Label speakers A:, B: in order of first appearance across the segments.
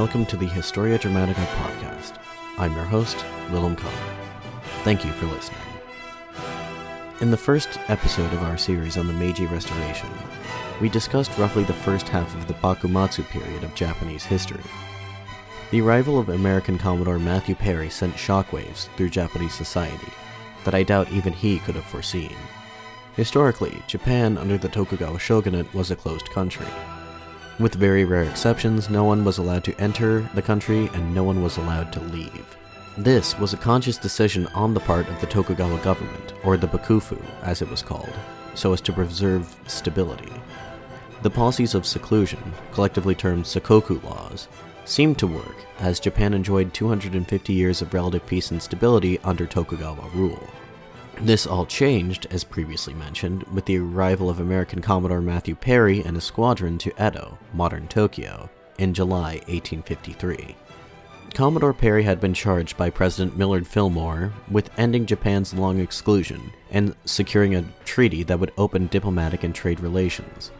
A: Welcome to the Historia Dramatica podcast. I'm your host, Willem Connor. Thank you for listening. In the first episode of our series on the Meiji Restoration, we discussed roughly the first half of the Bakumatsu period of Japanese history. The arrival of American Commodore Matthew Perry sent shockwaves through Japanese society that I doubt even he could have foreseen. Historically, Japan under the Tokugawa shogunate was a closed country. With very rare exceptions, no one was allowed to enter the country and no one was allowed to leave. This was a conscious decision on the part of the Tokugawa government, or the Bakufu as it was called, so as to preserve stability. The policies of seclusion, collectively termed Sakoku laws, seemed to work as Japan enjoyed 250 years of relative peace and stability under Tokugawa rule. This all changed, as previously mentioned, with the arrival of American Commodore Matthew Perry and a squadron to Edo, modern Tokyo, in July 1853. Commodore Perry had been charged by President Millard Fillmore with ending Japan's long exclusion and securing a treaty that would open diplomatic and trade relations.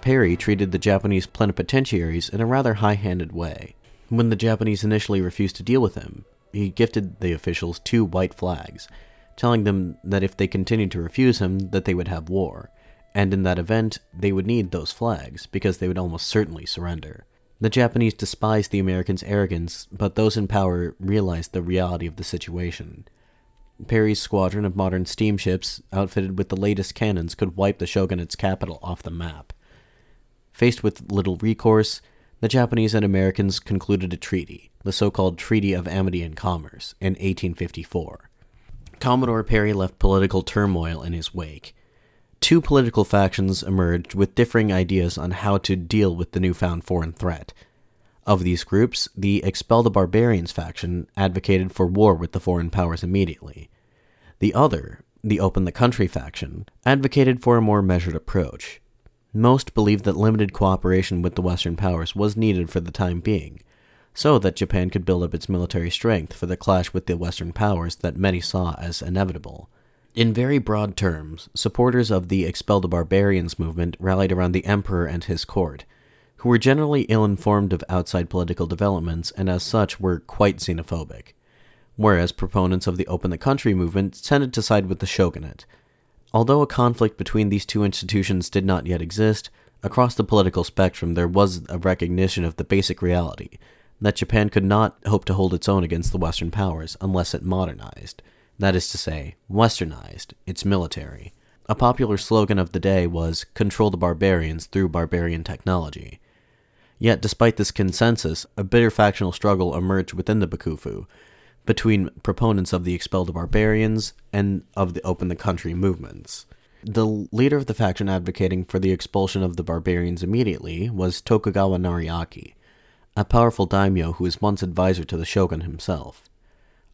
A: Perry treated the Japanese plenipotentiaries in a rather high handed way. When the Japanese initially refused to deal with him, he gifted the officials two white flags telling them that if they continued to refuse him, that they would have war, and in that event, they would need those flags, because they would almost certainly surrender. The Japanese despised the Americans' arrogance, but those in power realized the reality of the situation. Perry's squadron of modern steamships, outfitted with the latest cannons, could wipe the shogunate's capital off the map. Faced with little recourse, the Japanese and Americans concluded a treaty, the so called Treaty of Amity and Commerce, in 1854. Commodore Perry left political turmoil in his wake. Two political factions emerged with differing ideas on how to deal with the newfound foreign threat. Of these groups, the Expel the Barbarians faction advocated for war with the foreign powers immediately. The other, the Open the Country faction, advocated for a more measured approach. Most believed that limited cooperation with the Western powers was needed for the time being, so that Japan could build up its military strength for the clash with the Western powers that many saw as inevitable. In very broad terms, supporters of the Expel the Barbarians movement rallied around the Emperor and his court, who were generally ill informed of outside political developments and as such were quite xenophobic, whereas proponents of the Open the Country movement tended to side with the shogunate. Although a conflict between these two institutions did not yet exist, across the political spectrum there was a recognition of the basic reality that Japan could not hope to hold its own against the Western powers unless it modernized, that is to say, westernized, its military. A popular slogan of the day was control the barbarians through barbarian technology. Yet, despite this consensus, a bitter factional struggle emerged within the Bakufu between proponents of the expel the barbarians and of the open the country movements. The leader of the faction advocating for the expulsion of the barbarians immediately was Tokugawa Nariaki, a powerful daimyo who was once advisor to the shogun himself.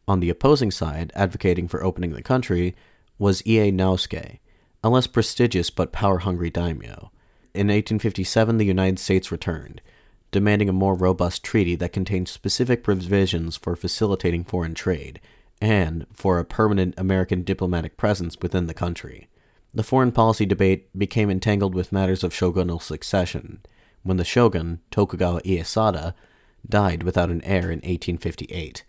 A: On the opposing side, advocating for opening the country, was Ie Naosuke, a less prestigious but power hungry daimyo. In 1857, the United States returned, demanding a more robust treaty that contained specific provisions for facilitating foreign trade and for a permanent American diplomatic presence within the country. The foreign policy debate became entangled with matters of shogunal succession, when the shogun, Tokugawa Ieyasu, died without an heir in 1858.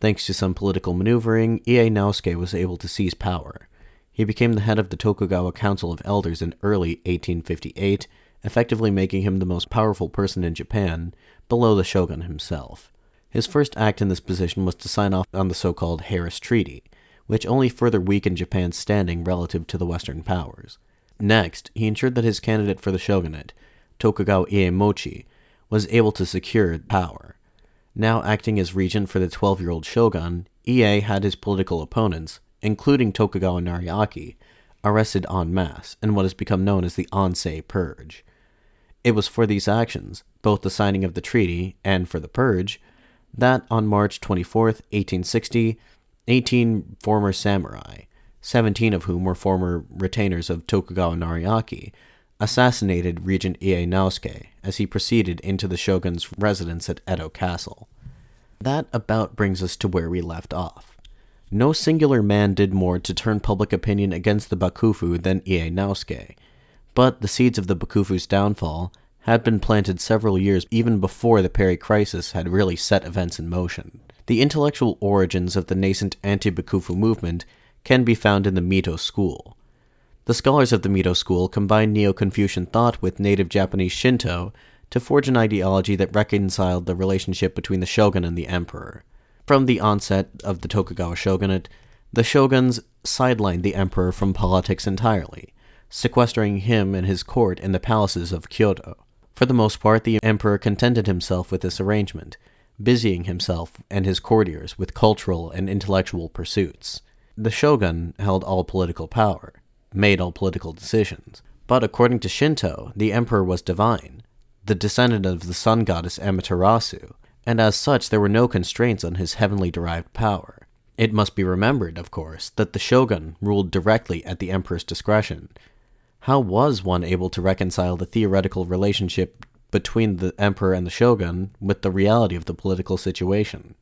A: Thanks to some political maneuvering, Ie was able to seize power. He became the head of the Tokugawa Council of Elders in early 1858, effectively making him the most powerful person in Japan, below the shogun himself. His first act in this position was to sign off on the so called Harris Treaty, which only further weakened Japan's standing relative to the Western powers. Next, he ensured that his candidate for the shogunate, Tokugawa Iemochi, was able to secure power. Now acting as regent for the 12 year old shogun, Ie had his political opponents, including Tokugawa Nariaki, arrested en masse in what has become known as the Ansei Purge. It was for these actions, both the signing of the treaty and for the purge, that on March 24, 1860, 18 former samurai, 17 of whom were former retainers of Tokugawa Nariaki, assassinated Regent Ie Naosuke as he proceeded into the shogun's residence at Edo Castle. That about brings us to where we left off. No singular man did more to turn public opinion against the Bakufu than Ie Naosuke, but the seeds of the Bakufu's downfall had been planted several years even before the Perry crisis had really set events in motion. The intellectual origins of the nascent anti-Bakufu movement can be found in the Mito school. The scholars of the Mito school combined Neo-Confucian thought with native Japanese Shinto to forge an ideology that reconciled the relationship between the shogun and the emperor. From the onset of the Tokugawa shogunate, the shoguns sidelined the emperor from politics entirely, sequestering him and his court in the palaces of Kyoto. For the most part, the emperor contented himself with this arrangement, busying himself and his courtiers with cultural and intellectual pursuits. The shogun held all political power, made all political decisions, but according to Shinto, the emperor was divine, the descendant of the sun goddess Amaterasu, and as such there were no constraints on his heavenly derived power. It must be remembered, of course, that the shogun ruled directly at the emperor's discretion. How was one able to reconcile the theoretical relationship between the emperor and the shogun with the reality of the political situation?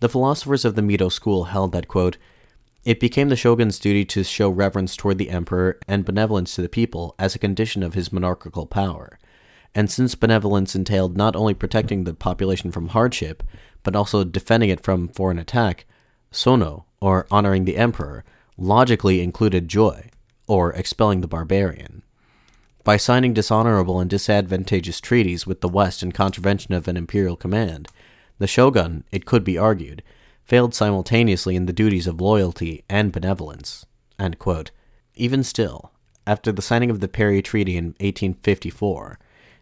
A: The philosophers of the Mito school held that, quote, it became the shogun's duty to show reverence toward the emperor and benevolence to the people as a condition of his monarchical power. And since benevolence entailed not only protecting the population from hardship, but also defending it from foreign attack, sono, or honoring the emperor, logically included joi, or expelling the barbarian. By signing dishonorable and disadvantageous treaties with the West in contravention of an imperial command, the shogun, it could be argued, failed simultaneously in the duties of loyalty and benevolence. Even still, after the signing of the Perry Treaty in 1854,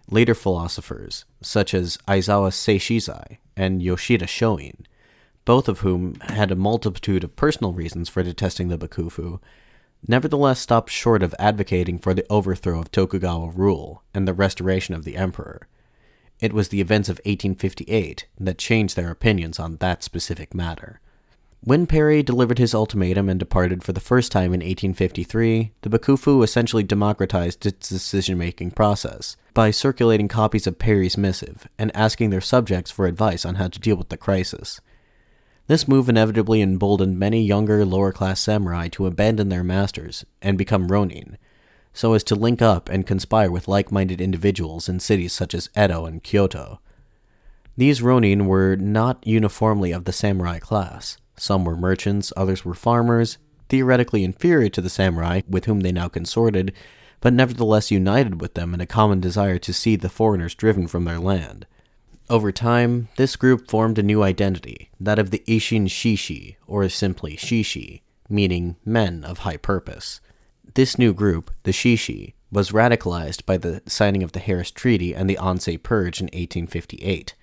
A: later philosophers, such as Aizawa Seishisai and Yoshida Shoin, both of whom had a multitude of personal reasons for detesting the Bakufu, nevertheless stopped short of advocating for the overthrow of Tokugawa rule and the restoration of the emperor. It was the events of 1858 that changed their opinions on that specific matter. When Perry delivered his ultimatum and departed for the first time in 1853, the Bakufu essentially democratized its decision making process by circulating copies of Perry's missive and asking their subjects for advice on how to deal with the crisis. This move inevitably emboldened many younger, lower class samurai to abandon their masters and become ronin, so as to link up and conspire with like minded individuals in cities such as Edo and Kyoto. These ronin were not uniformly of the samurai class. Some were merchants, others were farmers, theoretically inferior to the samurai with whom they now consorted, but nevertheless united with them in a common desire to see the foreigners driven from their land. Over time, this group formed a new identity, that of the Ishin Shishi, or simply Shishi, meaning men of high purpose. This new group, the Shishi, was radicalized by the signing of the Harris Treaty and the Ansei Purge in 1858.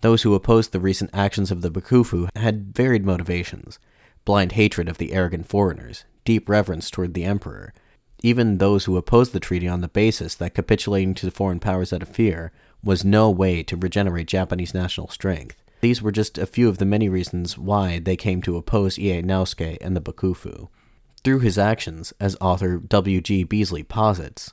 A: Those who opposed the recent actions of the Bakufu had varied motivations blind hatred of the arrogant foreigners, deep reverence toward the emperor. Even those who opposed the treaty on the basis that capitulating to foreign powers out of fear was no way to regenerate Japanese national strength. These were just a few of the many reasons why they came to oppose Ie Naosuke and the Bakufu. Through his actions, as author W.G. Beasley posits,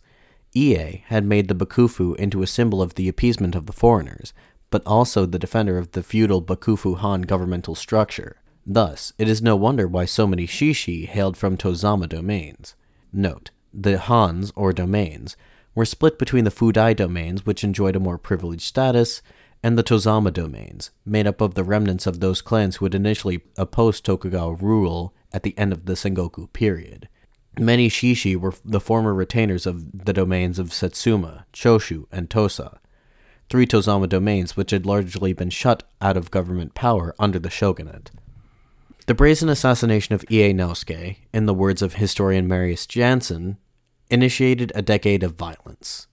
A: Ie had made the Bakufu into a symbol of the appeasement of the foreigners, but also the defender of the feudal Bakufu Han governmental structure. Thus, it is no wonder why so many Shishi hailed from Tozama domains. Note, the Hans, or domains, were split between the Fudai domains, which enjoyed a more privileged status, and the Tozama domains, made up of the remnants of those clans who had initially opposed Tokugawa rule at the end of the Sengoku period. Many Shishi were the former retainers of the domains of Satsuma, Choshu, and Tosa, three Tozama domains which had largely been shut out of government power under the shogunate. The brazen assassination of Ie Naosuke, in the words of historian Marius Jansen, initiated a decade of violence.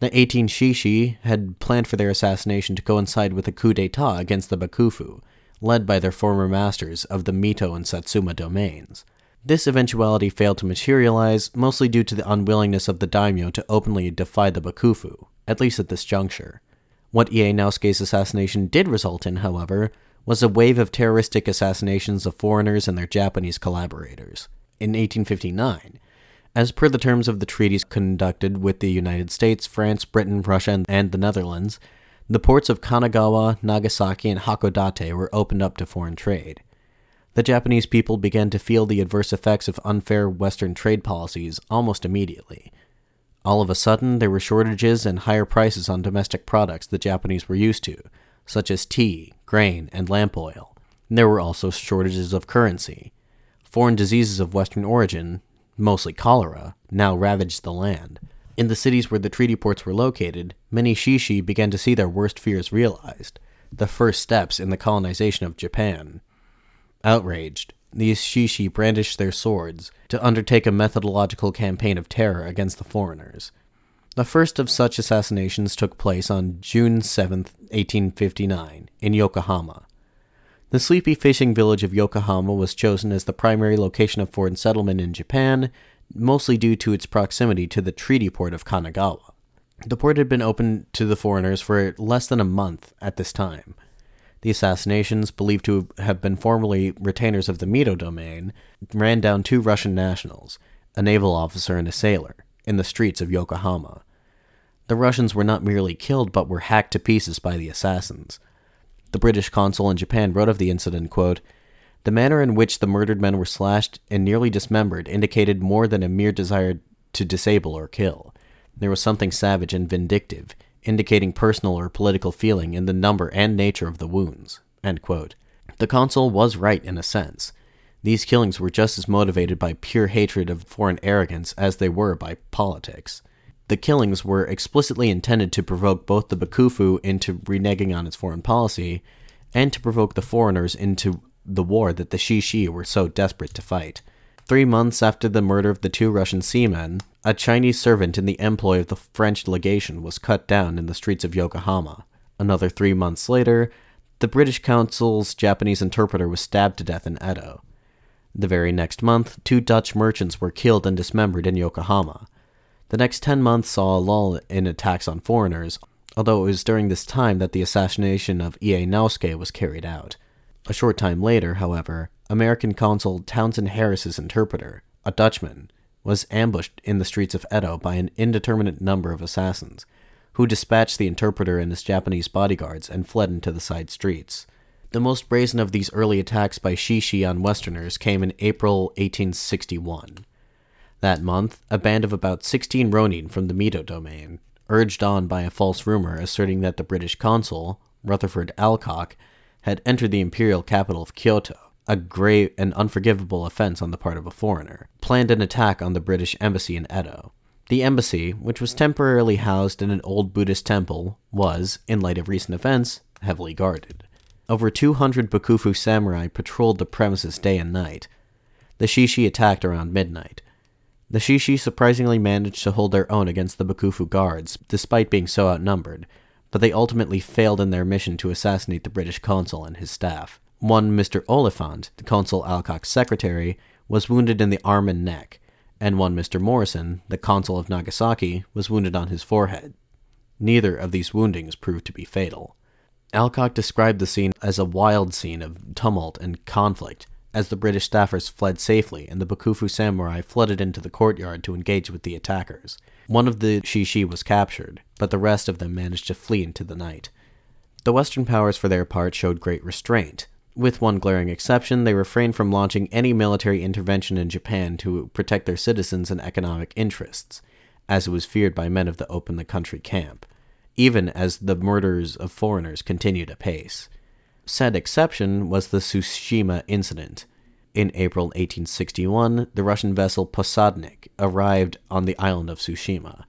A: The 18 Shishi had planned for their assassination to coincide with a coup d'etat against the Bakufu, led by their former masters of the Mito and Satsuma domains. This eventuality failed to materialize, mostly due to the unwillingness of the daimyo to openly defy the Bakufu, at least at this juncture. What Ienosuke's assassination did result in, however, was a wave of terroristic assassinations of foreigners and their Japanese collaborators. In 1859, as per the terms of the treaties conducted with the United States, France, Britain, Russia, and the Netherlands, the ports of Kanagawa, Nagasaki, and Hakodate were opened up to foreign trade. The Japanese people began to feel the adverse effects of unfair Western trade policies almost immediately. All of a sudden, there were shortages and higher prices on domestic products the Japanese were used to, such as tea, grain, and lamp oil. There were also shortages of currency. Foreign diseases of Western origin, mostly cholera, now ravaged the land. In the cities where the treaty ports were located, many Shishi began to see their worst fears realized, the first steps in the colonization of Japan. Outraged, these Shishi brandished their swords to undertake a methodological campaign of terror against the foreigners. The first of such assassinations took place on June 7, 1859, in Yokohama. The sleepy fishing village of Yokohama was chosen as the primary location of foreign settlement in Japan, mostly due to its proximity to the treaty port of Kanagawa. The port had been open to the foreigners for less than a month at this time. The assassinations, believed to have been formerly retainers of the Mito domain, ran down two Russian nationals, a naval officer and a sailor, in the streets of Yokohama. The Russians were not merely killed, but were hacked to pieces by the assassins. The British consul in Japan wrote of the incident, quote, The manner in which the murdered men were slashed and nearly dismembered indicated more than a mere desire to disable or kill. There was something savage and vindictive, indicating personal or political feeling in the number and nature of the wounds. The consul was right in a sense. These killings were just as motivated by pure hatred of foreign arrogance as they were by politics. The killings were explicitly intended to provoke both the Bakufu into reneging on its foreign policy and to provoke the foreigners into the war that the Shishi were so desperate to fight. Three months after the murder of the two Russian seamen, a Chinese servant in the employ of the French legation was cut down in the streets of Yokohama. Another three months later, the British consul's Japanese interpreter was stabbed to death in Edo. The very next month, two Dutch merchants were killed and dismembered in Yokohama. The next ten months saw a lull in attacks on foreigners, although it was during this time that the assassination of Ie Naosuke was carried out. A short time later, however, American consul Townsend Harris's interpreter, a Dutchman, was ambushed in the streets of Edo by an indeterminate number of assassins, who dispatched the interpreter and his Japanese bodyguards and fled into the side streets. The most brazen of these early attacks by Shishi on Westerners came in April 1861. That month, a band of about 16 Ronin from the Mito domain, urged on by a false rumor asserting that the British consul, Rutherford Alcock, had entered the imperial capital of Kyoto, a grave and unforgivable offense on the part of a foreigner, planned an attack on the British embassy in Edo. The embassy, which was temporarily housed in an old Buddhist temple, was, in light of recent events, heavily guarded. Over 200 Bakufu samurai patrolled the premises day and night. The Shishi attacked around midnight. The Shishi surprisingly managed to hold their own against the Bakufu guards, despite being so outnumbered, but they ultimately failed in their mission to assassinate the British consul and his staff. One Mr. Oliphant, the Consul Alcock's secretary, was wounded in the arm and neck, and one Mr. Morrison, the consul of Nagasaki, was wounded on his forehead. Neither of these woundings proved to be fatal. Alcock described the scene as a wild scene of tumult and conflict, as the British staffers fled safely and the Bakufu samurai flooded into the courtyard to engage with the attackers. One of the Shishi was captured, but the rest of them managed to flee into the night. The Western powers, for their part, showed great restraint, with one glaring exception, they refrained from launching any military intervention in Japan to protect their citizens and economic interests, as it was feared by men of the Open the Country camp, even as the murders of foreigners continued apace. Said exception was the Tsushima incident. In April 1861, the Russian vessel Posadnik arrived on the island of Tsushima.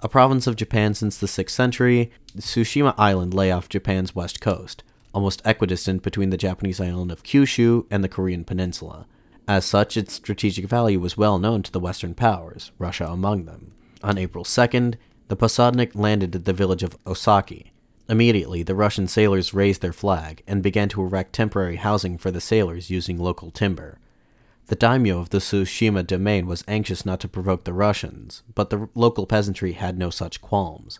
A: A province of Japan since the 6th century, Tsushima Island lay off Japan's west coast almost equidistant between the Japanese island of Kyushu and the Korean peninsula. As such, its strategic value was well known to the Western powers, Russia among them. On April 2nd, the Posadnik landed at the village of Osaki. Immediately, the Russian sailors raised their flag and began to erect temporary housing for the sailors using local timber. The daimyo of the Tsushima domain was anxious not to provoke the Russians, but the local peasantry had no such qualms.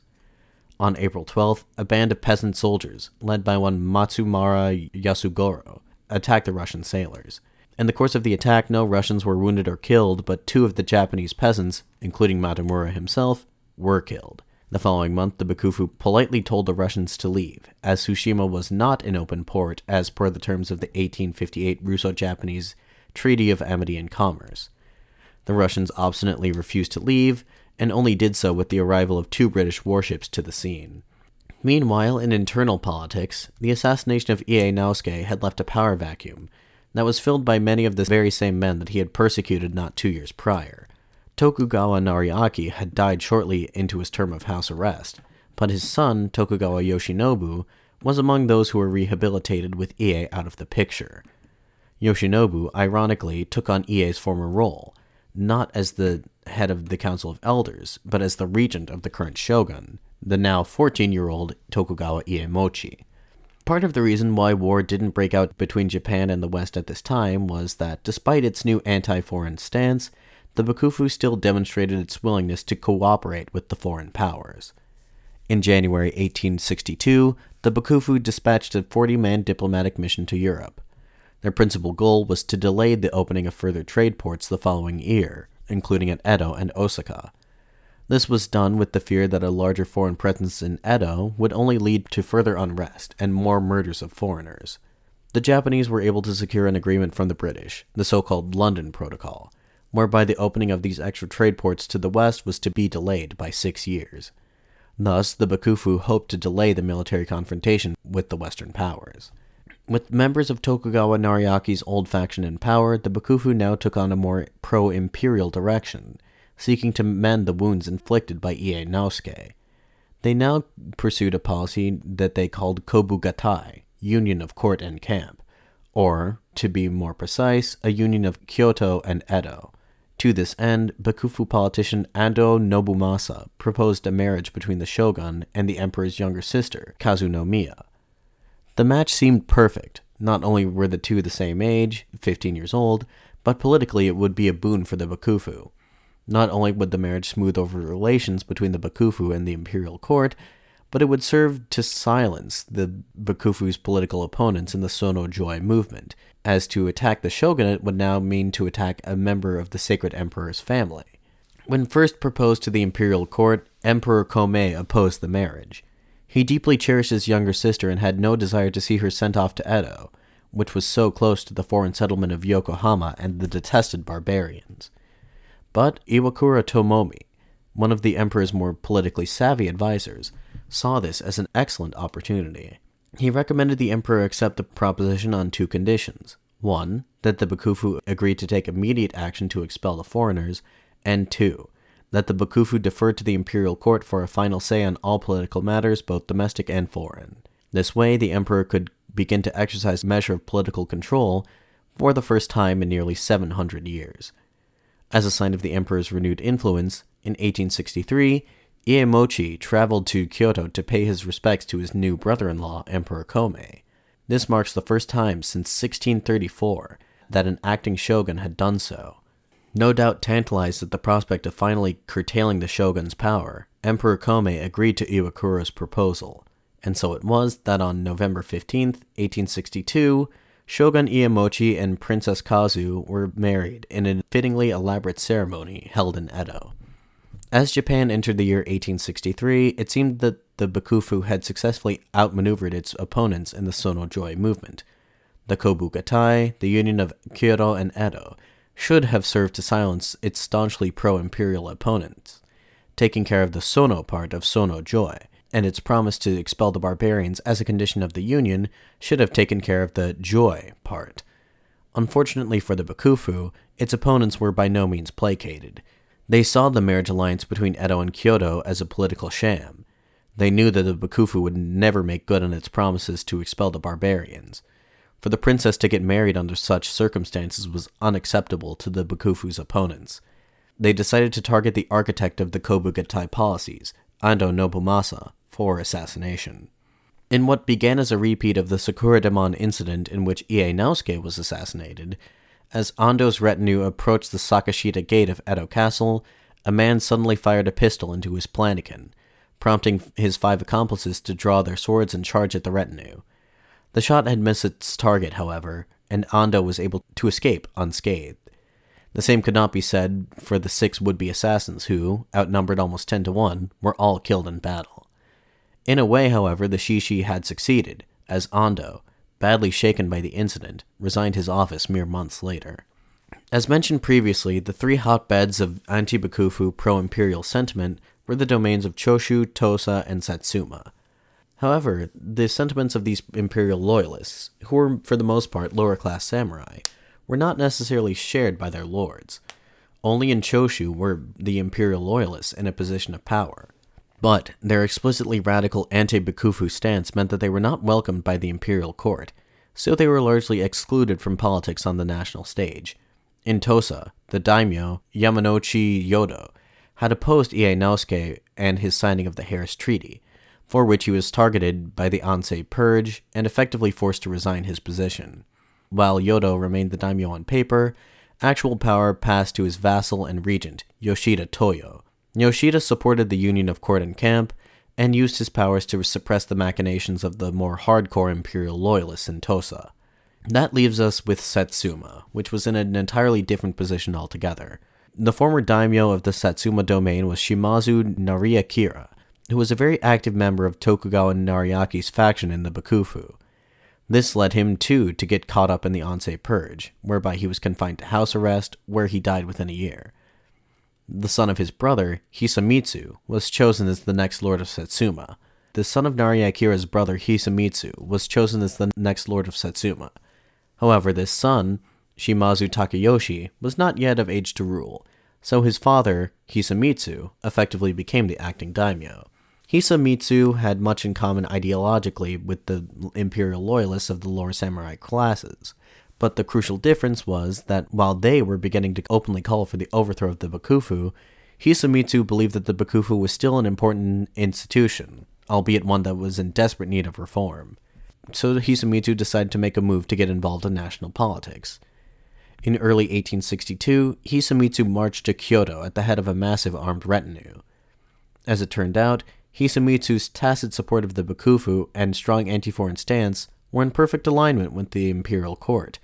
A: On April 12th, a band of peasant soldiers, led by one Matsumura Yasugoro, attacked the Russian sailors. In the course of the attack, no Russians were wounded or killed, but two of the Japanese peasants, including Matsumura himself, were killed. The following month, the Bakufu politely told the Russians to leave, as Tsushima was not an open port as per the terms of the 1858 Russo Japanese Treaty of Amity and Commerce. The Russians obstinately refused to leave, and only did so with the arrival of two British warships to the scene. Meanwhile, in internal politics, the assassination of Ie Naosuke had left a power vacuum that was filled by many of the very same men that he had persecuted not two years prior. Tokugawa Nariaki had died shortly into his term of house arrest, but his son, Tokugawa Yoshinobu, was among those who were rehabilitated with Ie out of the picture. Yoshinobu, ironically, took on Ie's former role, not as the head of the Council of Elders, but as the regent of the current shogun, the now 14 year old Tokugawa Iemochi. Part of the reason why war didn't break out between Japan and the West at this time was that, despite its new anti foreign stance, the Bakufu still demonstrated its willingness to cooperate with the foreign powers. In January 1862, the Bakufu dispatched a 40 man diplomatic mission to Europe. Their principal goal was to delay the opening of further trade ports the following year, including at Edo and Osaka. This was done with the fear that a larger foreign presence in Edo would only lead to further unrest and more murders of foreigners. The Japanese were able to secure an agreement from the British, the so called London Protocol, whereby the opening of these extra trade ports to the west was to be delayed by six years. Thus, the Bakufu hoped to delay the military confrontation with the Western powers. With members of Tokugawa Nariaki's old faction in power, the Bakufu now took on a more pro imperial direction, seeking to mend the wounds inflicted by Ie Naosuke. They now pursued a policy that they called Kobugatai, Union of Court and Camp, or, to be more precise, a union of Kyoto and Edo. To this end, Bakufu politician Ando Nobumasa proposed a marriage between the shogun and the emperor's younger sister, Kazunomiya. The match seemed perfect. Not only were the two the same age, 15 years old, but politically it would be a boon for the Bakufu. Not only would the marriage smooth over relations between the Bakufu and the imperial court, but it would serve to silence the Bakufu's political opponents in the Sono Joi movement, as to attack the shogunate would now mean to attack a member of the sacred emperor's family. When first proposed to the imperial court, Emperor Komei opposed the marriage. He deeply cherished his younger sister and had no desire to see her sent off to Edo, which was so close to the foreign settlement of Yokohama and the detested barbarians. But Iwakura Tomomi, one of the emperor's more politically savvy advisers, saw this as an excellent opportunity. He recommended the emperor accept the proposition on two conditions. One, that the Bakufu agreed to take immediate action to expel the foreigners, and two, that the Bakufu deferred to the imperial court for a final say on all political matters, both domestic and foreign. This way, the emperor could begin to exercise measure of political control for the first time in nearly 700 years. As a sign of the emperor's renewed influence, in 1863, Iemochi traveled to Kyoto to pay his respects to his new brother in law, Emperor Komei. This marks the first time since 1634 that an acting shogun had done so. No doubt tantalized at the prospect of finally curtailing the shogun's power, Emperor Komei agreed to Iwakura's proposal, and so it was that on November 15, 1862, Shogun Iemochi and Princess Kazu were married in a fittingly elaborate ceremony held in Edo. As Japan entered the year 1863, it seemed that the Bakufu had successfully outmaneuvered its opponents in the Sono Joi movement. The Kobugatai, the union of Kyoto and Edo, should have served to silence its staunchly pro imperial opponents, taking care of the Sono part of Sono Joi, and its promise to expel the barbarians as a condition of the union should have taken care of the Joi part. Unfortunately for the Bakufu, its opponents were by no means placated. They saw the marriage alliance between Edo and Kyoto as a political sham. They knew that the Bakufu would never make good on its promises to expel the barbarians. For the princess to get married under such circumstances was unacceptable to the Bakufu's opponents. They decided to target the architect of the Kobugatai policies, Ando Nobumasa, for assassination. In what began as a repeat of the Sakuradamon incident in which Ie Naosuke was assassinated, as Ando's retinue approached the Sakashita gate of Edo Castle, a man suddenly fired a pistol into his palanquin, prompting his five accomplices to draw their swords and charge at the retinue. The shot had missed its target, however, and Ando was able to escape unscathed. The same could not be said for the six would be assassins who, outnumbered almost ten to one, were all killed in battle. In a way, however, the Shishi had succeeded, as Ando, badly shaken by the incident, resigned his office mere months later. As mentioned previously, the three hotbeds of anti Bakufu pro imperial sentiment were the domains of Choshu, Tosa, and Satsuma. However, the sentiments of these imperial loyalists, who were for the most part lower class samurai, were not necessarily shared by their lords. Only in Choshu were the imperial loyalists in a position of power. But their explicitly radical anti Bakufu stance meant that they were not welcomed by the imperial court, so they were largely excluded from politics on the national stage. In Tosa, the daimyo, Yamanouchi Yodo, had opposed Ieyasu and his signing of the Harris Treaty, for which he was targeted by the Ansei Purge and effectively forced to resign his position. While Yodo remained the daimyo on paper, actual power passed to his vassal and regent, Yoshida Toyo. Yoshida supported the union of court and camp and used his powers to suppress the machinations of the more hardcore imperial loyalists in Tosa. That leaves us with Satsuma, which was in an entirely different position altogether. The former daimyo of the Satsuma domain was Shimazu Nariakira, who was a very active member of Tokugawa Nariaki's faction in the Bakufu. This led him, too, to get caught up in the Ansei Purge, whereby he was confined to house arrest, where he died within a year. The son of his brother, Hisamitsu, was chosen as the next lord of Satsuma. The son of Nariakira's brother, Hisamitsu, was chosen as the next lord of Satsuma. However, this son, Shimazu Tadayoshi, was not yet of age to rule, so his father, Hisamitsu, effectively became the acting daimyo. Hisamitsu had much in common ideologically with the imperial loyalists of the lower samurai classes, but the crucial difference was that while they were beginning to openly call for the overthrow of the Bakufu, Hisamitsu believed that the Bakufu was still an important institution, albeit one that was in desperate need of reform. So Hisamitsu decided to make a move to get involved in national politics. In early 1862, Hisamitsu marched to Kyoto at the head of a massive armed retinue. As it turned out, Hisamitsu's tacit support of the Bakufu and strong anti-foreign stance were in perfect alignment with the imperial court.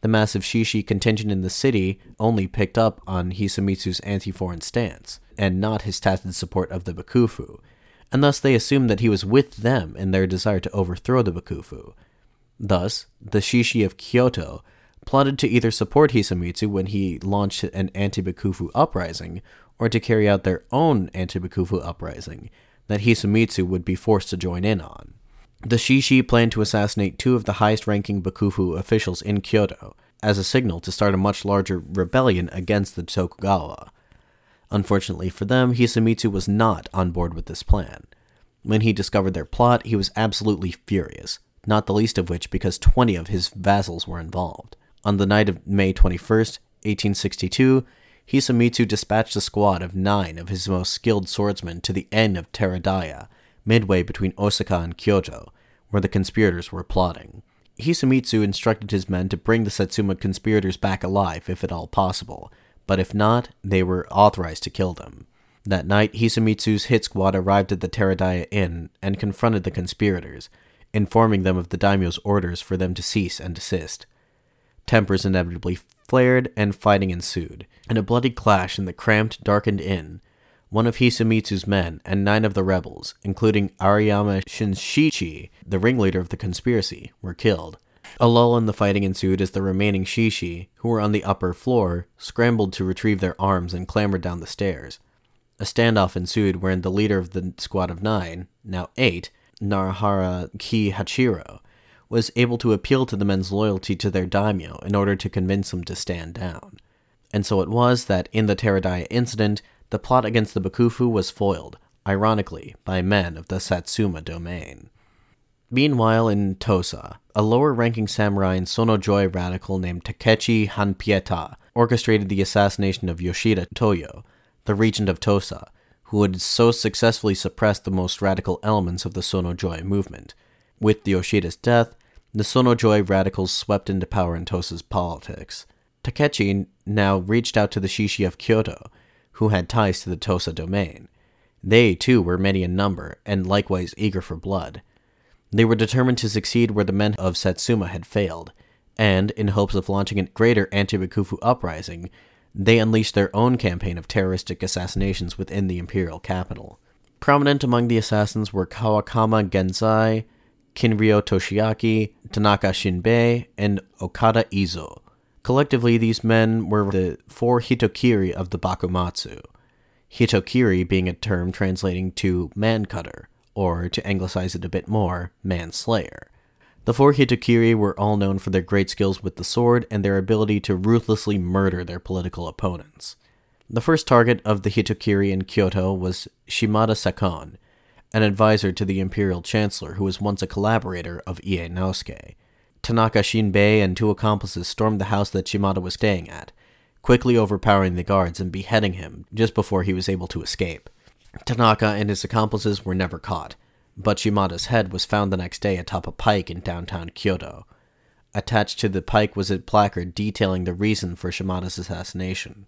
A: The massive Shishi contingent in the city only picked up on Hisamitsu's anti-foreign stance, and not his tacit support of the Bakufu, and thus they assumed that he was with them in their desire to overthrow the Bakufu. Thus, the Shishi of Kyoto plotted to either support Hisamitsu when he launched an anti-Bakufu uprising, or to carry out their own anti-Bakufu uprising, that Hisamitsu would be forced to join in on. The Shishi planned to assassinate two of the highest ranking Bakufu officials in Kyoto as a signal to start a much larger rebellion against the Tokugawa. Unfortunately for them, Hisamitsu was not on board with this plan. When he discovered their plot, he was absolutely furious, not the least of which because 20 of his vassals were involved. On the night of May 21st, 1862, Hisamitsu dispatched a squad of nine of his most skilled swordsmen to the end of Teradaya, midway between Osaka and Kyoto, where the conspirators were plotting. Hisamitsu instructed his men to bring the Satsuma conspirators back alive if at all possible, but if not, they were authorized to kill them. That night, Hisamitsu's hit squad arrived at the Teradaya Inn and confronted the conspirators, informing them of the daimyo's orders for them to cease and desist. Tempers inevitably flared and fighting ensued. In a bloody clash in the cramped, darkened inn, one of Hisamitsu's men and nine of the rebels, including Arima Shinshichi, the ringleader of the conspiracy, were killed. A lull in the fighting ensued as the remaining Shishi, who were on the upper floor, scrambled to retrieve their arms and clambered down the stairs. A standoff ensued wherein the leader of the squad of nine, now eight, Narahara Kihachiro, was able to appeal to the men's loyalty to their daimyo in order to convince them to stand down. And so it was that in the Teradaya incident, the plot against the Bakufu was foiled, ironically, by men of the Satsuma domain. Meanwhile, in Tosa, a lower ranking samurai and Sonojoi radical named Takechi Hanpeita orchestrated the assassination of Yoshida Toyo, the regent of Tosa, who had so successfully suppressed the most radical elements of the Sonojoi movement. With Yoshida's death, the Sonojoi radicals swept into power in Tosa's politics. Takechi now reached out to the Shishi of Kyoto, who had ties to the Tosa domain. They, too, were many in number, and likewise eager for blood. They were determined to succeed where the men of Satsuma had failed, and, in hopes of launching a greater anti-Bakufu uprising, they unleashed their own campaign of terroristic assassinations within the imperial capital. Prominent among the assassins were Kawakami Gensai, Kirino Toshiaki, Tanaka Shinbei, and Okada Izo. Collectively, these men were the four hitokiri of the Bakumatsu. Hitokiri being a term translating to man cutter, or to anglicize it a bit more, manslayer. The four Hitokiri were all known for their great skills with the sword and their ability to ruthlessly murder their political opponents. The first target of the Hitokiri in Kyoto was Shimada Sakon, an advisor to the imperial chancellor who was once a collaborator of Ie Naosuke. Tanaka Shinbei and two accomplices stormed the house that Shimada was staying at, quickly overpowering the guards and beheading him just before he was able to escape. Tanaka and his accomplices were never caught, but Shimada's head was found the next day atop a pike in downtown Kyoto. Attached to the pike was a placard detailing the reason for Shimada's assassination.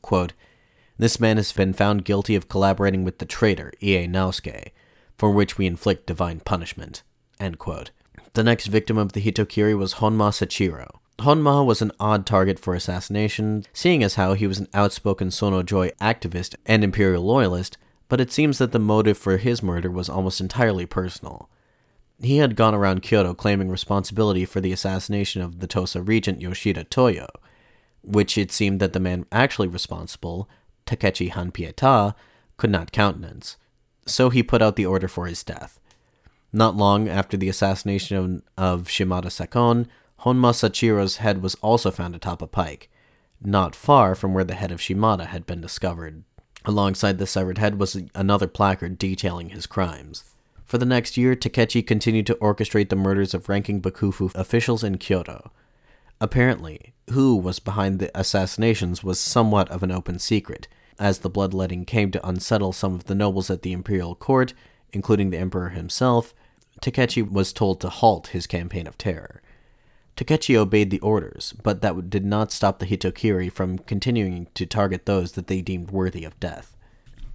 A: Quote, this man has been found guilty of collaborating with the traitor, Ie Naosuke, for which we inflict divine punishment. The next victim of the Hitokiri was Honma Sachiro. Honma was an odd target for assassination, seeing as how he was an outspoken Sono Joi activist and imperial loyalist, but it seems that the motive for his murder was almost entirely personal. He had gone around Kyoto claiming responsibility for the assassination of the Tosa regent Yoshida Toyo, which it seemed that the man actually responsible, Takechi Hanpeita, could not countenance. So he put out the order for his death. Not long after the assassination of, Shimada Sakon, Honma Sachiro's head was also found atop a pike, not far from where the head of Shimada had been discovered. Alongside the severed head was another placard detailing his crimes. For the next year, Takechi continued to orchestrate the murders of ranking Bakufu officials in Kyoto. Apparently, who was behind the assassinations was somewhat of an open secret, as the bloodletting came to unsettle some of the nobles at the imperial court, including the emperor himself. Takechi was told to halt his campaign of terror. Takechi obeyed the orders, but that did not stop the Hitokiri from continuing to target those that they deemed worthy of death.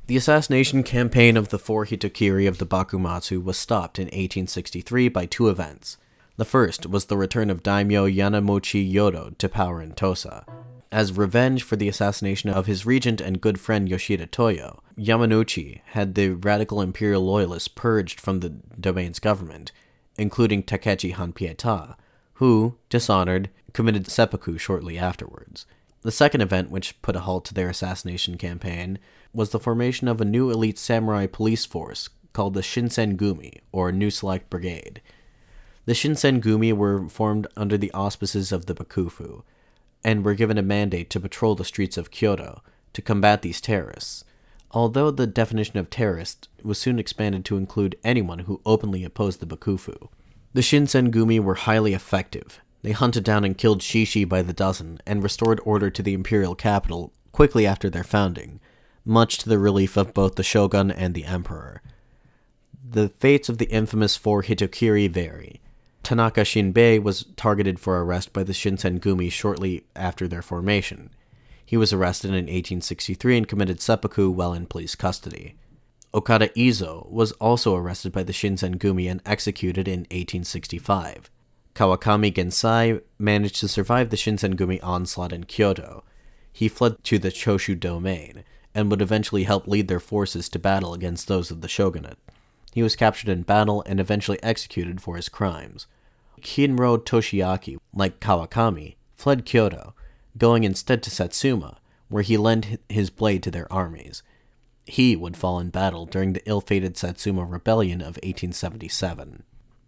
A: The assassination campaign of the four Hitokiri of the Bakumatsu was stopped in 1863 by two events. The first was the return of daimyo Yamanouchi Yodo to power in Tosa. As revenge for the assassination of his regent and good friend Yoshida Toyo, Yamanouchi had the radical imperial loyalists purged from the domain's government, including Takechi Hanpeita, who, dishonored, committed seppuku shortly afterwards. The second event which put a halt to their assassination campaign was the formation of a new elite samurai police force called the Shinsengumi, or New Select Brigade. The Shinsengumi were formed under the auspices of the Bakufu, and were given a mandate to patrol the streets of Kyoto to combat these terrorists. Although the definition of terrorist was soon expanded to include anyone who openly opposed the Bakufu. The Shinsengumi were highly effective. They hunted down and killed shishi by the dozen and restored order to the imperial capital quickly after their founding, much to the relief of both the shogun and the emperor. The fates of the infamous four Hitokiri vary. Tanaka Shinbei was targeted for arrest by the Shinsengumi shortly after their formation. He was arrested in 1863 and committed seppuku while in police custody. Okada Izo was also arrested by the Shinsengumi and executed in 1865. Kawakami Gensai managed to survive the Shinsengumi onslaught in Kyoto. He fled to the Choshu domain and would eventually help lead their forces to battle against those of the shogunate. He was captured in battle and eventually executed for his crimes. Kirino Toshiaki, like Kawakami, fled Kyoto, going instead to Satsuma, where he lent his blade to their armies he would fall in battle during the ill fated Satsuma Rebellion of 1877.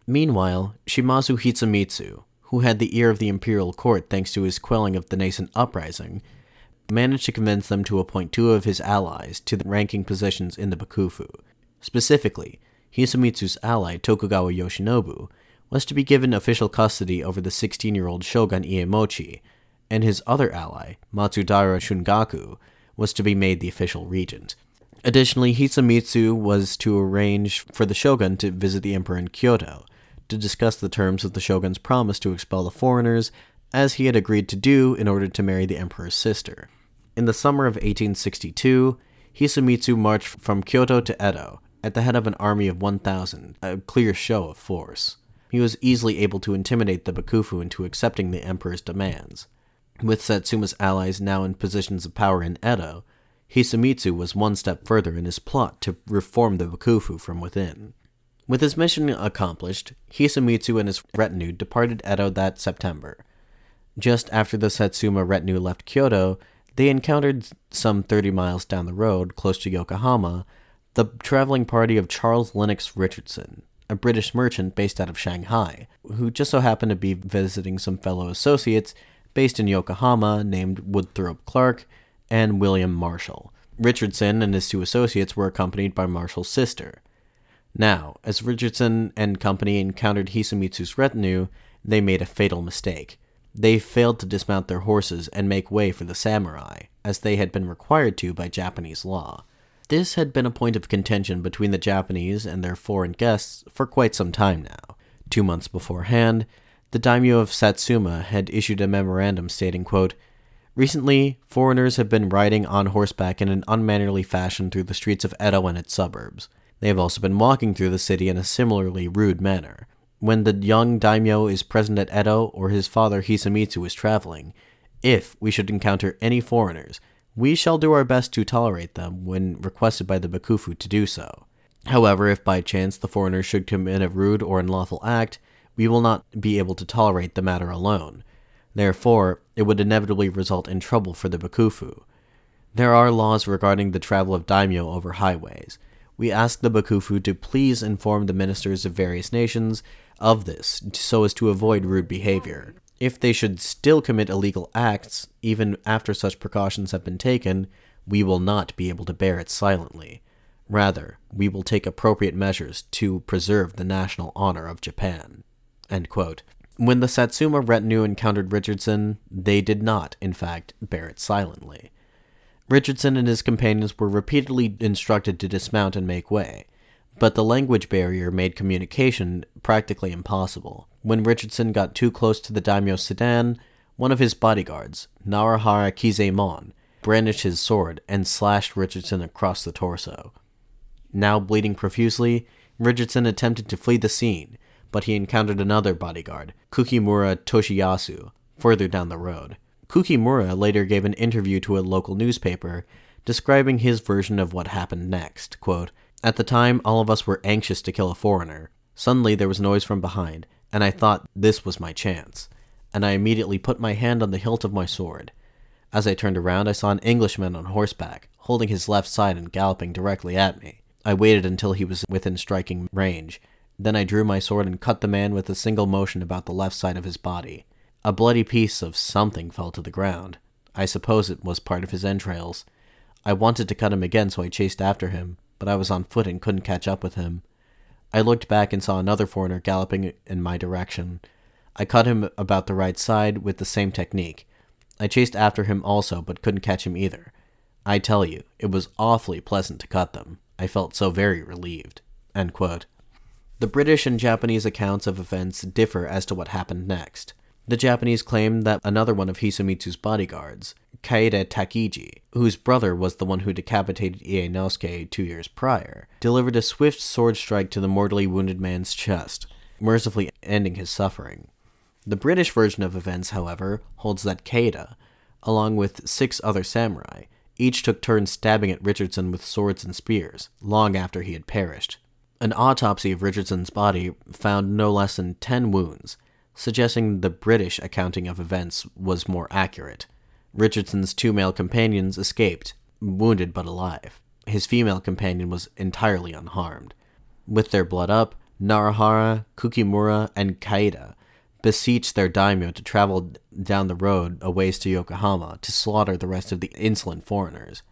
A: Meanwhile, Shimazu Hisamitsu, who had the ear of the imperial court thanks to his quelling of the nascent uprising, managed to convince them to appoint two of his allies to the ranking positions in the Bakufu. Specifically, Hisamitsu's ally Tokugawa Yoshinobu was to be given official custody over the 16 year old shogun Iemochi, and his other ally, Matsudaira Shungaku, was to be made the official regent. Additionally, Hisamitsu was to arrange for the shogun to visit the emperor in Kyoto to discuss the terms of the shogun's promise to expel the foreigners, as he had agreed to do in order to marry the emperor's sister. In the summer of 1862, Hisamitsu marched from Kyoto to Edo at the head of an army of 1,000, a clear show of force. He was easily able to intimidate the Bakufu into accepting the emperor's demands. With Satsuma's allies now in positions of power in Edo, Hisamitsu was one step further in his plot to reform the Bakufu from within. With his mission accomplished, Hisamitsu and his retinue departed Edo that September. Just after the Satsuma retinue left Kyoto, they encountered some 30 miles down the road, close to Yokohama, the traveling party of Charles Lennox Richardson, a British merchant based out of Shanghai, who just so happened to be visiting some fellow associates based in Yokohama named Woodthorpe Clark and William Marshall. Richardson and his two associates were accompanied by Marshall's sister. Now, as Richardson and company encountered Hisamitsu's retinue, they made a fatal mistake. They failed to dismount their horses and make way for the samurai, as they had been required to by Japanese law. This had been a point of contention between the Japanese and their foreign guests for quite some time now. Two months beforehand, the daimyo of Satsuma had issued a memorandum stating, quote, Recently, foreigners have been riding on horseback in an unmannerly fashion through the streets of Edo and its suburbs. They have also been walking through the city in a similarly rude manner. When the young daimyo is present at Edo or his father Hisamitsu is traveling, if we should encounter any foreigners, we shall do our best to tolerate them when requested by the Bakufu to do so. However, if by chance the foreigners should commit a rude or unlawful act, we will not be able to tolerate the matter alone. Therefore, it would inevitably result in trouble for the Bakufu. There are laws regarding the travel of daimyo over highways. We ask the Bakufu to please inform the ministers of various nations of this so as to avoid rude behavior. If they should still commit illegal acts, even after such precautions have been taken, we will not be able to bear it silently. Rather, we will take appropriate measures to preserve the national honor of Japan. When the Satsuma retinue encountered Richardson, they did not, in fact, bear it silently. Richardson and his companions were repeatedly instructed to dismount and make way, but the language barrier made communication practically impossible. When Richardson got too close to the daimyo sedan, one of his bodyguards, Narahara Kizaemon, brandished his sword and slashed Richardson across the torso. Now bleeding profusely, Richardson attempted to flee the scene, but he encountered another bodyguard, Kukimura Toshiyasu, further down the road. Kukimura later gave an interview to a local newspaper describing his version of what happened next. Quote, At the time, all of us were anxious to kill a foreigner. Suddenly, there was noise from behind, and I thought this was my chance. And I immediately put my hand on the hilt of my sword. As I turned around, I saw an Englishman on horseback, holding his left side and galloping directly at me. I waited until he was within striking range. Then I drew my sword and cut the man with a single motion about the left side of his body. A bloody piece of something fell to the ground. I suppose it was part of his entrails. I wanted to cut him again, so I chased after him, but I was on foot and couldn't catch up with him. I looked back and saw another foreigner galloping in my direction. I cut him about the right side with the same technique. I chased after him also, but couldn't catch him either. I tell you, it was awfully pleasant to cut them. I felt so very relieved. The British and Japanese accounts of events differ as to what happened next. The Japanese claim that another one of Hisamitsu's bodyguards, Kaede Takiji, whose brother was the one who decapitated Ii Naosuke two years prior, delivered a swift sword strike to the mortally wounded man's chest, mercifully ending his suffering. The British version of events, however, holds that Kaede, along with six other samurai, each took turns stabbing at Richardson with swords and spears, long after he had perished. An autopsy of Richardson's body found no less than ten wounds, suggesting the British accounting of events was more accurate. Richardson's two male companions escaped, wounded but alive. His female companion was entirely unharmed. With their blood up, Narahara, Kukimura, and Kaede beseeched their daimyo to travel down the road a ways to Yokohama to slaughter the rest of the insolent foreigners.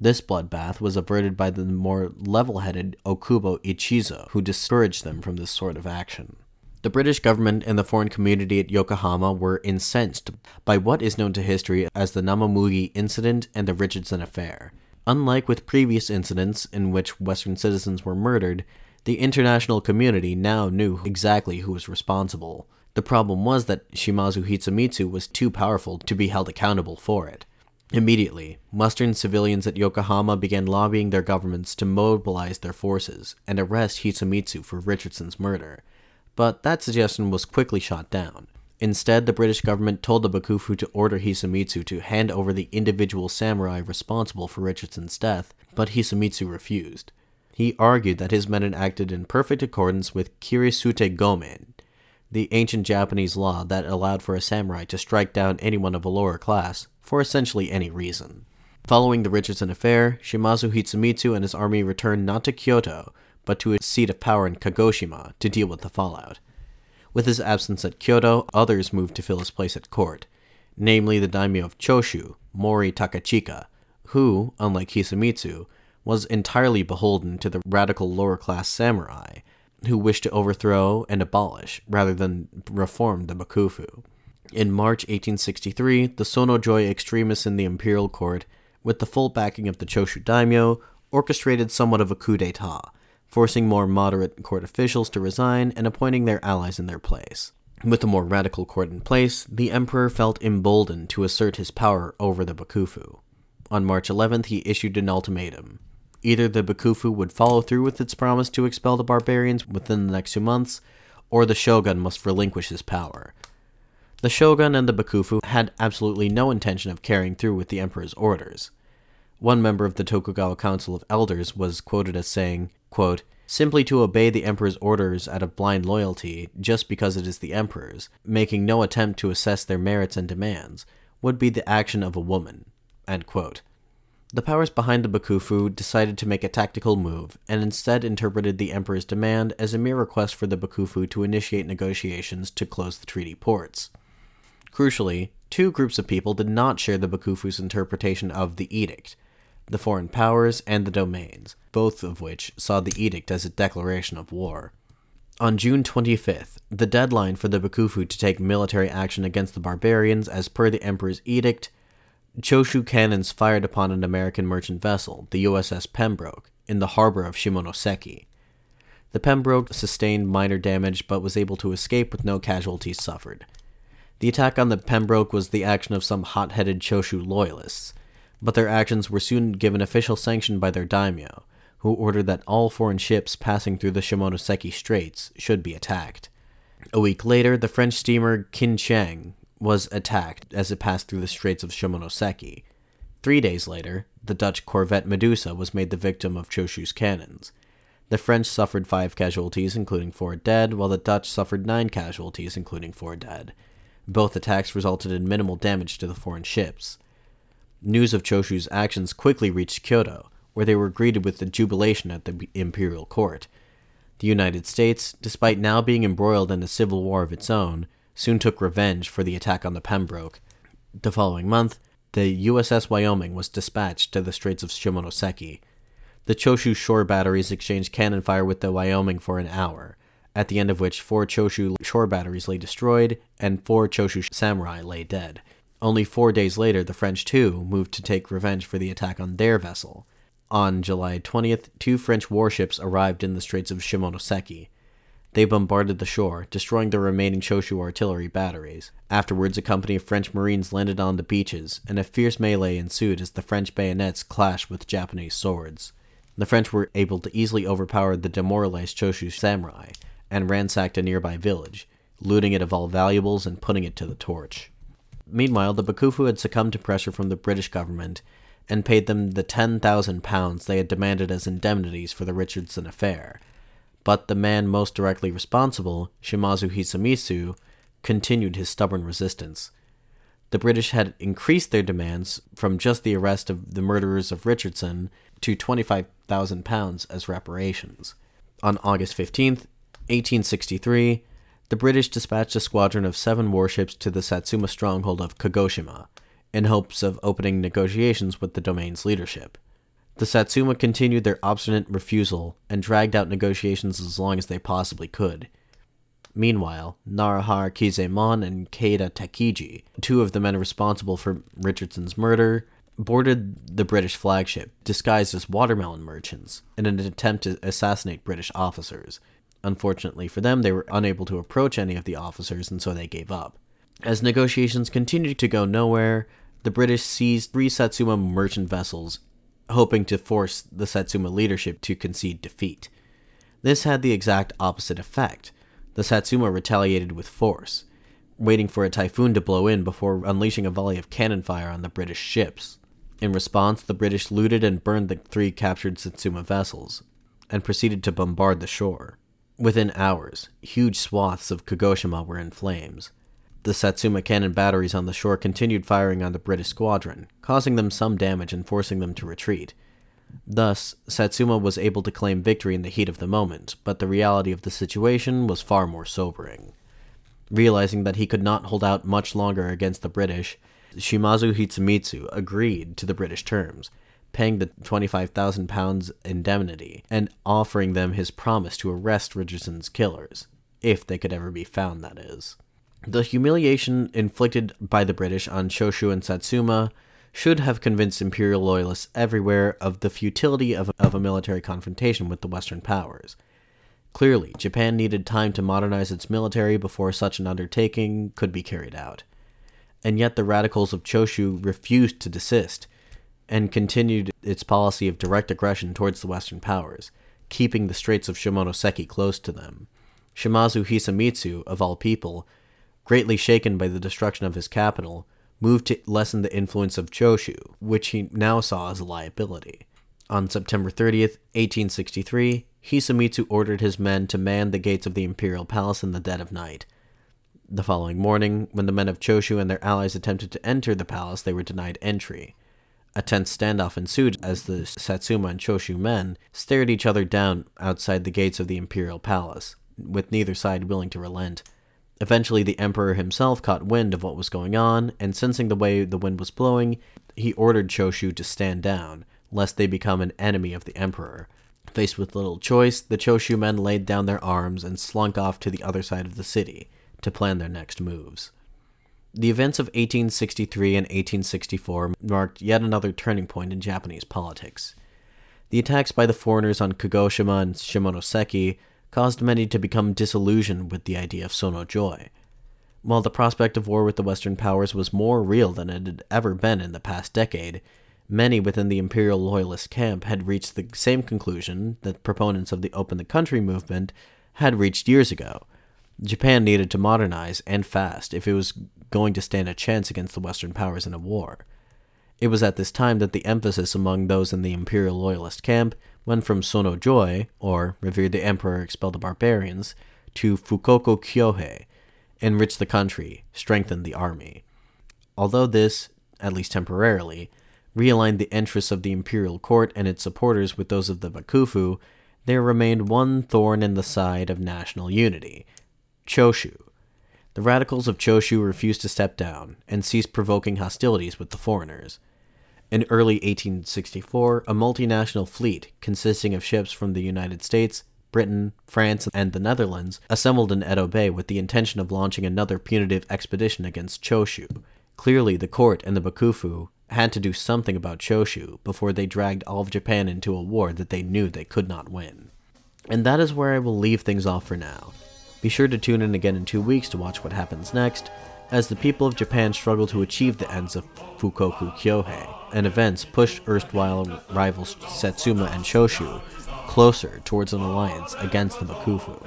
A: This bloodbath was averted by the more level headed Okubo Ichizo, who discouraged them from this sort of action. The British government and the foreign community at Yokohama were incensed by what is known to history as the Namamugi incident and the Richardson affair. Unlike with previous incidents in which Western citizens were murdered, the international community now knew exactly who was responsible. The problem was that Shimazu Hisamitsu was too powerful to be held accountable for it. Immediately, Western civilians at Yokohama began lobbying their governments to mobilize their forces and arrest Hisamitsu for Richardson's murder but that suggestion was quickly shot down. Instead, the British government told the Bakufu to order Hisamitsu to hand over the individual samurai responsible for Richardson's death, but Hisamitsu refused. He argued that his men had acted in perfect accordance with Kirisute Gomen, the ancient Japanese law that allowed for a samurai to strike down anyone of a lower class for essentially any reason. Following the Richardson affair, Shimazu Hisamitsu and his army returned not to Kyoto, but to his seat of power in Kagoshima to deal with the fallout. With his absence at Kyoto, others moved to fill his place at court, namely the daimyo of Choshu, Mori Takachika, who, unlike Hisamitsu, was entirely beholden to the radical lower class samurai who wished to overthrow and abolish rather than reform the Bakufu. In March 1863, the Sonojoi extremists in the imperial court, with the full backing of the Choshu daimyo, orchestrated somewhat of a coup d'etat, forcing more moderate court officials to resign and appointing their allies in their place. With a more radical court in place, the emperor felt emboldened to assert his power over the Bakufu. On March 11th, he issued an ultimatum. Either the Bakufu would follow through with its promise to expel the barbarians within the next two months, or the shogun must relinquish his power. The shogun and the Bakufu had absolutely no intention of carrying through with the emperor's orders. One member of the Tokugawa Council of Elders was quoted as saying, quote, Simply to obey the emperor's orders out of blind loyalty, just because it is the emperor's, making no attempt to assess their merits and demands, would be the action of a woman. The powers behind the Bakufu decided to make a tactical move, and instead interpreted the Emperor's demand as a mere request for the Bakufu to initiate negotiations to close the treaty ports. Crucially, two groups of people did not share the Bakufu's interpretation of the edict the foreign powers and the domains, both of which saw the edict as a declaration of war. On June 25th, the deadline for the Bakufu to take military action against the barbarians as per the Emperor's edict Choshu cannons fired upon an American merchant vessel, the USS Pembroke, in the harbor of Shimonoseki. The Pembroke sustained minor damage but was able to escape with no casualties suffered. The attack on the Pembroke was the action of some hot headed Choshu loyalists, but their actions were soon given official sanction by their daimyo, who ordered that all foreign ships passing through the Shimonoseki Straits should be attacked. A week later, the French steamer Kienchang was attacked as it passed through the Straits of Shimonoseki. Three days later, the Dutch corvette Medusa was made the victim of Choshu's cannons. The French suffered five casualties, including four dead, while the Dutch suffered nine casualties, including four dead. Both attacks resulted in minimal damage to the foreign ships. News of Choshu's actions quickly reached Kyoto, where they were greeted with the jubilation at the imperial court. The United States, despite now being embroiled in a civil war of its own, soon took revenge for the attack on the Pembroke. The following month, the USS Wyoming was dispatched to the Straits of Shimonoseki. The Choshu shore batteries exchanged cannon fire with the Wyoming for an hour, at the end of which four Choshu shore batteries lay destroyed and four Choshu samurai lay dead. Only four days later, the French too moved to take revenge for the attack on their vessel. On July 20th, two French warships arrived in the Straits of Shimonoseki. They bombarded the shore, destroying the remaining Choshu artillery batteries. Afterwards, a company of French Marines landed on the beaches, and a fierce melee ensued as the French bayonets clashed with Japanese swords. The French were able to easily overpower the demoralized Choshu samurai and ransacked a nearby village, looting it of all valuables and putting it to the torch. Meanwhile, the Bakufu had succumbed to pressure from the British government and paid them the 10,000 pounds they had demanded as indemnities for the Richardson affair, but the man most directly responsible, Shimazu Hisamitsu, continued his stubborn resistance. The British had increased their demands from just the arrest of the murderers of Richardson to £25,000 as reparations. On August 15, 1863, the British dispatched a squadron of seven warships to the Satsuma stronghold of Kagoshima in hopes of opening negotiations with the domain's leadership. The Satsuma continued their obstinate refusal and dragged out negotiations as long as they possibly could. Meanwhile, Narahara Kizaemon and Keita Takiji, two of the men responsible for Richardson's murder, boarded the British flagship, disguised as watermelon merchants, in an attempt to assassinate British officers. Unfortunately for them, they were unable to approach any of the officers, and so they gave up. As negotiations continued to go nowhere, the British seized three Satsuma merchant vessels hoping to force the Satsuma leadership to concede defeat. This had the exact opposite effect. The Satsuma retaliated with force, waiting for a typhoon to blow in before unleashing a volley of cannon fire on the British ships. In response, the British looted and burned the three captured Satsuma vessels, and proceeded to bombard the shore. Within hours, huge swaths of Kagoshima were in flames. The Satsuma cannon batteries on the shore continued firing on the British squadron, causing them some damage and forcing them to retreat. Thus, Satsuma was able to claim victory in the heat of the moment, but the reality of the situation was far more sobering. Realizing that he could not hold out much longer against the British, Shimazu Hisamitsu agreed to the British terms, paying the 25,000 pounds indemnity and offering them his promise to arrest Richardson's killers, if they could ever be found, that is. The humiliation inflicted by the British on Choshu and Satsuma should have convinced imperial loyalists everywhere of the futility of, of a military confrontation with the Western powers. Clearly, Japan needed time to modernize its military before such an undertaking could be carried out. And yet the radicals of Choshu refused to desist and continued its policy of direct aggression towards the Western powers, keeping the Straits of Shimonoseki close to them. Shimazu Hisamitsu, of all people, greatly shaken by the destruction of his capital, moved to lessen the influence of Choshu, which he now saw as a liability. On September 30th, 1863, Hisamitsu ordered his men to man the gates of the imperial palace in the dead of night. The following morning, when the men of Choshu and their allies attempted to enter the palace, they were denied entry. A tense standoff ensued as the Satsuma and Choshu men stared each other down outside the gates of the imperial palace, with neither side willing to relent. Eventually, the emperor himself caught wind of what was going on, and sensing the way the wind was blowing, he ordered Choshu to stand down, lest they become an enemy of the emperor. Faced with little choice, the Choshu men laid down their arms and slunk off to the other side of the city to plan their next moves. The events of 1863 and 1864 marked yet another turning point in Japanese politics. The attacks by the foreigners on Kagoshima and Shimonoseki caused many to become disillusioned with the idea of Sono Joi. While the prospect of war with the Western powers was more real than it had ever been in the past decade, many within the imperial loyalist camp had reached the same conclusion that proponents of the Open the Country movement had reached years ago. Japan needed to modernize, and fast, if it was going to stand a chance against the Western powers in a war. It was at this time that the emphasis among those in the imperial loyalist camp went from Sono Joi, or Revere the Emperor, Expel the Barbarians, to Fukoku Kyohei, enrich the country, strengthen the army. Although this, at least temporarily, realigned the interests of the imperial court and its supporters with those of the Bakufu, there remained one thorn in the side of national unity Choshu. The radicals of Choshu refused to step down and ceased provoking hostilities with the foreigners. In early 1864, a multinational fleet consisting of ships from the United States, Britain, France, and the Netherlands assembled in Edo Bay with the intention of launching another punitive expedition against Choshu. Clearly, the court and the Bakufu had to do something about Choshu before they dragged all of Japan into a war that they knew they could not win. And that is where I will leave things off for now. Be sure to tune in again in two weeks to watch what happens next, as the people of Japan struggle to achieve the ends of Fukoku Kyohei and events push erstwhile rivals Satsuma and Choshu closer towards an alliance against the Bakufu.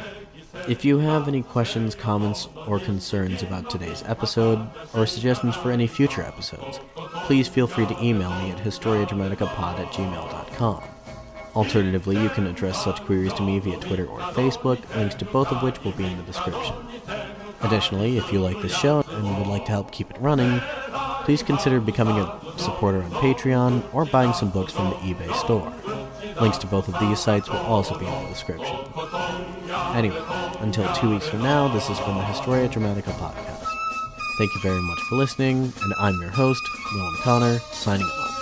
A: If you have any questions, comments, or concerns about today's episode, or suggestions for any future episodes, please feel free to email me at historiadramaticapod at gmail.com. Alternatively, you can address such queries to me via Twitter or Facebook, links to both of which will be in the description. Additionally, if you like this show and would like to help keep it running, please consider becoming a supporter on Patreon or buying some books from the eBay store. Links to both of these sites will also be in the description. Anyway, until two weeks from now, this has been the Historia Dramatica podcast. Thank you very much for listening, and I'm your host, Willem Connor, signing off.